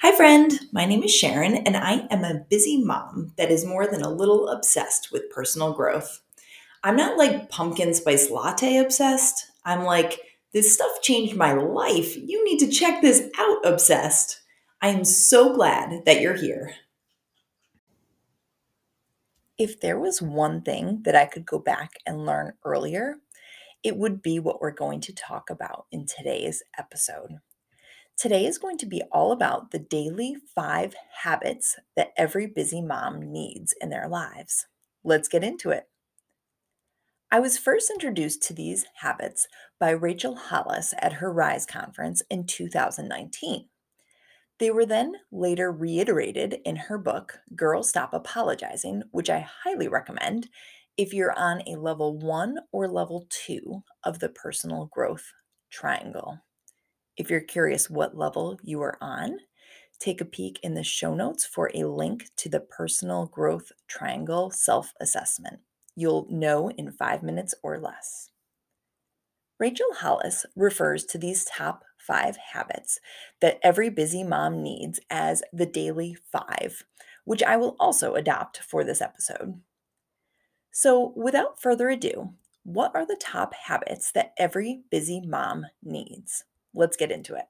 Hi, friend. My name is Sharon, and I am a busy mom that is more than a little obsessed with personal growth. I'm not like pumpkin spice latte obsessed. I'm like, this stuff changed my life. You need to check this out, obsessed. I am so glad that you're here. If there was one thing that I could go back and learn earlier, it would be what we're going to talk about in today's episode. Today is going to be all about the daily five habits that every busy mom needs in their lives. Let's get into it. I was first introduced to these habits by Rachel Hollis at her Rise conference in 2019. They were then later reiterated in her book, Girl Stop Apologizing, which I highly recommend if you're on a level one or level two of the personal growth triangle. If you're curious what level you are on, take a peek in the show notes for a link to the personal growth triangle self assessment. You'll know in five minutes or less. Rachel Hollis refers to these top five habits that every busy mom needs as the daily five, which I will also adopt for this episode. So, without further ado, what are the top habits that every busy mom needs? Let's get into it.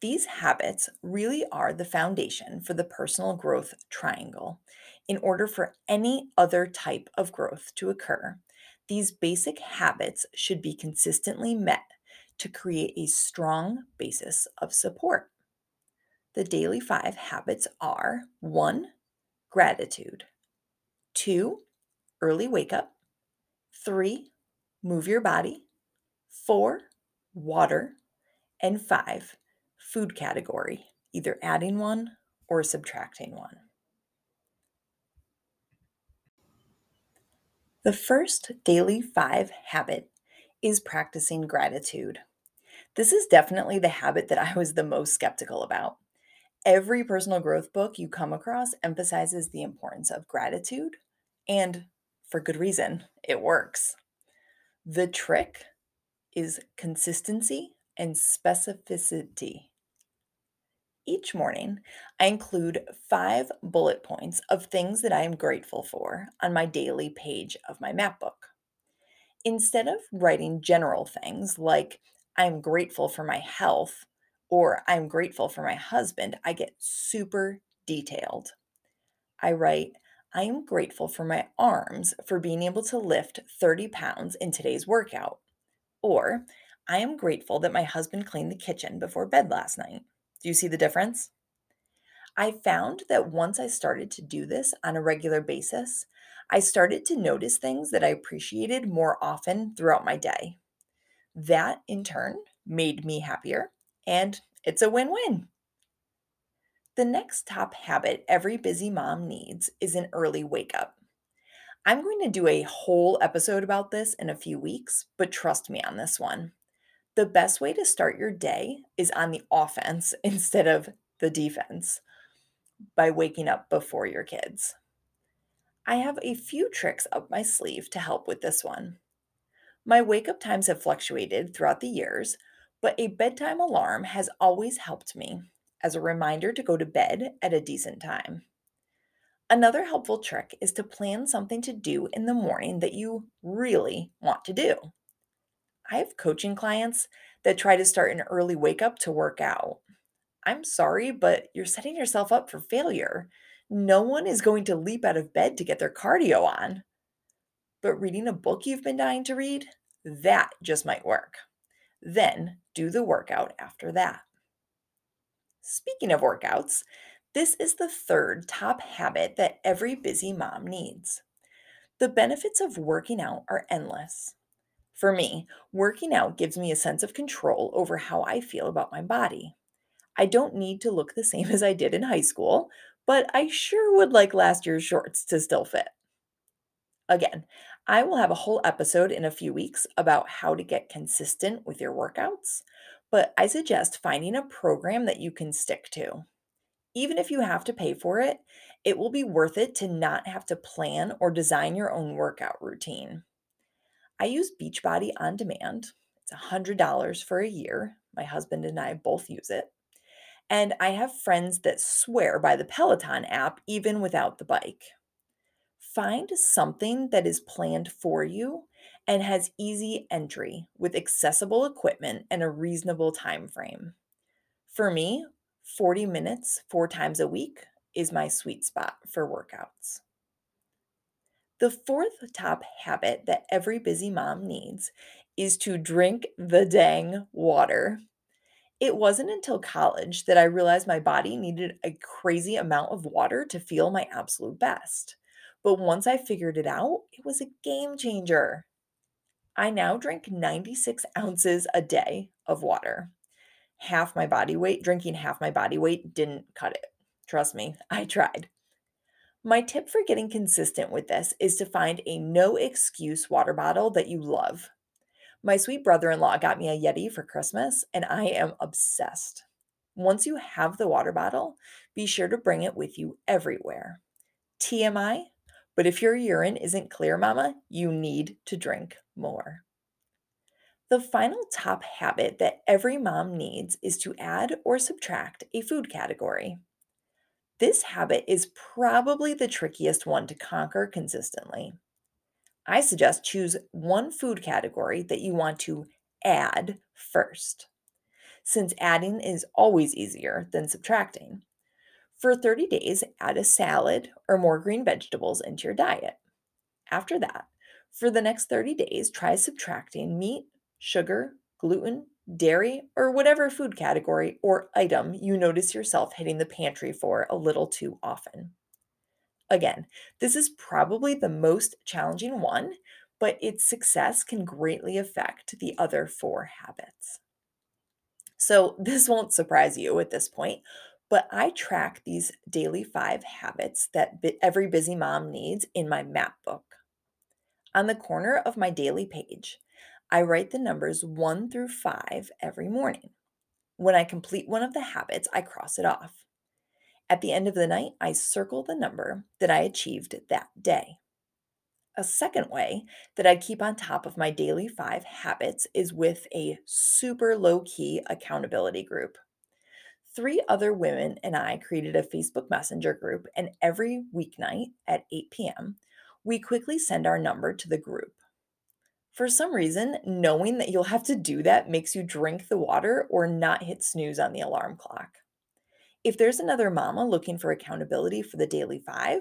These habits really are the foundation for the personal growth triangle. In order for any other type of growth to occur, these basic habits should be consistently met to create a strong basis of support. The daily five habits are one, gratitude, two, early wake up, three, move your body, four, water, and five, food category, either adding one or subtracting one. The first daily five habit is practicing gratitude. This is definitely the habit that I was the most skeptical about. Every personal growth book you come across emphasizes the importance of gratitude, and for good reason, it works. The trick is consistency and specificity. Each morning, I include five bullet points of things that I am grateful for on my daily page of my map book. Instead of writing general things like, I'm grateful for my health or I'm grateful for my husband, I get super detailed. I write, I am grateful for my arms for being able to lift 30 pounds in today's workout. Or, I am grateful that my husband cleaned the kitchen before bed last night. Do you see the difference? I found that once I started to do this on a regular basis, I started to notice things that I appreciated more often throughout my day. That in turn made me happier, and it's a win win. The next top habit every busy mom needs is an early wake up. I'm going to do a whole episode about this in a few weeks, but trust me on this one. The best way to start your day is on the offense instead of the defense by waking up before your kids. I have a few tricks up my sleeve to help with this one. My wake up times have fluctuated throughout the years, but a bedtime alarm has always helped me as a reminder to go to bed at a decent time. Another helpful trick is to plan something to do in the morning that you really want to do. I have coaching clients that try to start an early wake up to work out. I'm sorry, but you're setting yourself up for failure. No one is going to leap out of bed to get their cardio on. But reading a book you've been dying to read, that just might work. Then do the workout after that. Speaking of workouts, this is the third top habit that every busy mom needs. The benefits of working out are endless. For me, working out gives me a sense of control over how I feel about my body. I don't need to look the same as I did in high school, but I sure would like last year's shorts to still fit. Again, I will have a whole episode in a few weeks about how to get consistent with your workouts, but I suggest finding a program that you can stick to. Even if you have to pay for it, it will be worth it to not have to plan or design your own workout routine. I use Beachbody on demand. It's $100 for a year. My husband and I both use it. And I have friends that swear by the Peloton app even without the bike. Find something that is planned for you and has easy entry with accessible equipment and a reasonable time frame. For me, 40 minutes 4 times a week is my sweet spot for workouts. The fourth top habit that every busy mom needs is to drink the dang water. It wasn't until college that I realized my body needed a crazy amount of water to feel my absolute best. But once I figured it out, it was a game changer. I now drink 96 ounces a day of water. Half my body weight, drinking half my body weight didn't cut it. Trust me, I tried. My tip for getting consistent with this is to find a no excuse water bottle that you love. My sweet brother in law got me a Yeti for Christmas, and I am obsessed. Once you have the water bottle, be sure to bring it with you everywhere. TMI, but if your urine isn't clear, mama, you need to drink more. The final top habit that every mom needs is to add or subtract a food category. This habit is probably the trickiest one to conquer consistently. I suggest choose one food category that you want to add first, since adding is always easier than subtracting. For 30 days, add a salad or more green vegetables into your diet. After that, for the next 30 days, try subtracting meat, sugar, gluten, dairy, or whatever food category or item you notice yourself hitting the pantry for a little too often. Again, this is probably the most challenging one, but its success can greatly affect the other four habits. So, this won't surprise you at this point, but I track these daily five habits that every busy mom needs in my map book. On the corner of my daily page, I write the numbers one through five every morning. When I complete one of the habits, I cross it off. At the end of the night, I circle the number that I achieved that day. A second way that I keep on top of my daily five habits is with a super low key accountability group. Three other women and I created a Facebook Messenger group, and every weeknight at 8 p.m., we quickly send our number to the group. For some reason, knowing that you'll have to do that makes you drink the water or not hit snooze on the alarm clock. If there's another mama looking for accountability for the daily five,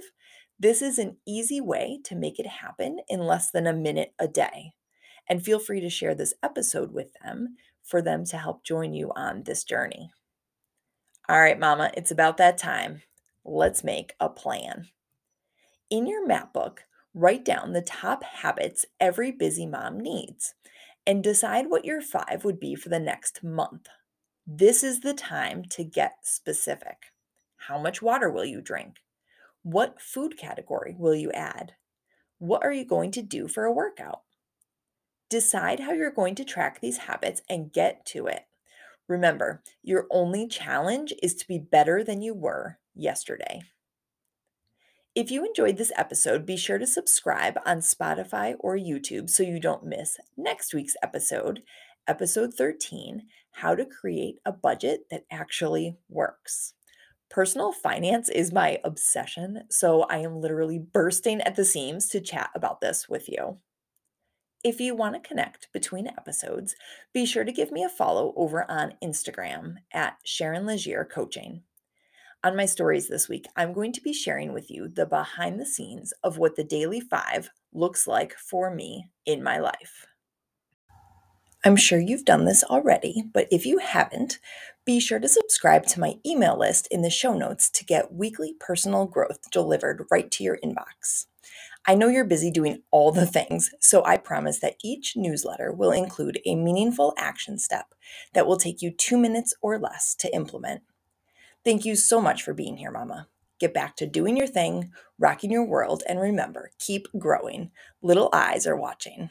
this is an easy way to make it happen in less than a minute a day. And feel free to share this episode with them for them to help join you on this journey. All right, Mama, it's about that time. Let's make a plan. In your map book, write down the top habits every busy mom needs and decide what your five would be for the next month. This is the time to get specific. How much water will you drink? What food category will you add? What are you going to do for a workout? Decide how you're going to track these habits and get to it. Remember, your only challenge is to be better than you were yesterday. If you enjoyed this episode, be sure to subscribe on Spotify or YouTube so you don't miss next week's episode, episode 13 How to Create a Budget That Actually Works. Personal finance is my obsession, so I am literally bursting at the seams to chat about this with you. If you want to connect between episodes, be sure to give me a follow over on Instagram at Sharon Leger Coaching. On my stories this week, I'm going to be sharing with you the behind the scenes of what the Daily Five looks like for me in my life. I'm sure you've done this already, but if you haven't, be sure to subscribe to my email list in the show notes to get weekly personal growth delivered right to your inbox. I know you're busy doing all the things, so I promise that each newsletter will include a meaningful action step that will take you two minutes or less to implement. Thank you so much for being here, Mama. Get back to doing your thing, rocking your world, and remember keep growing. Little eyes are watching.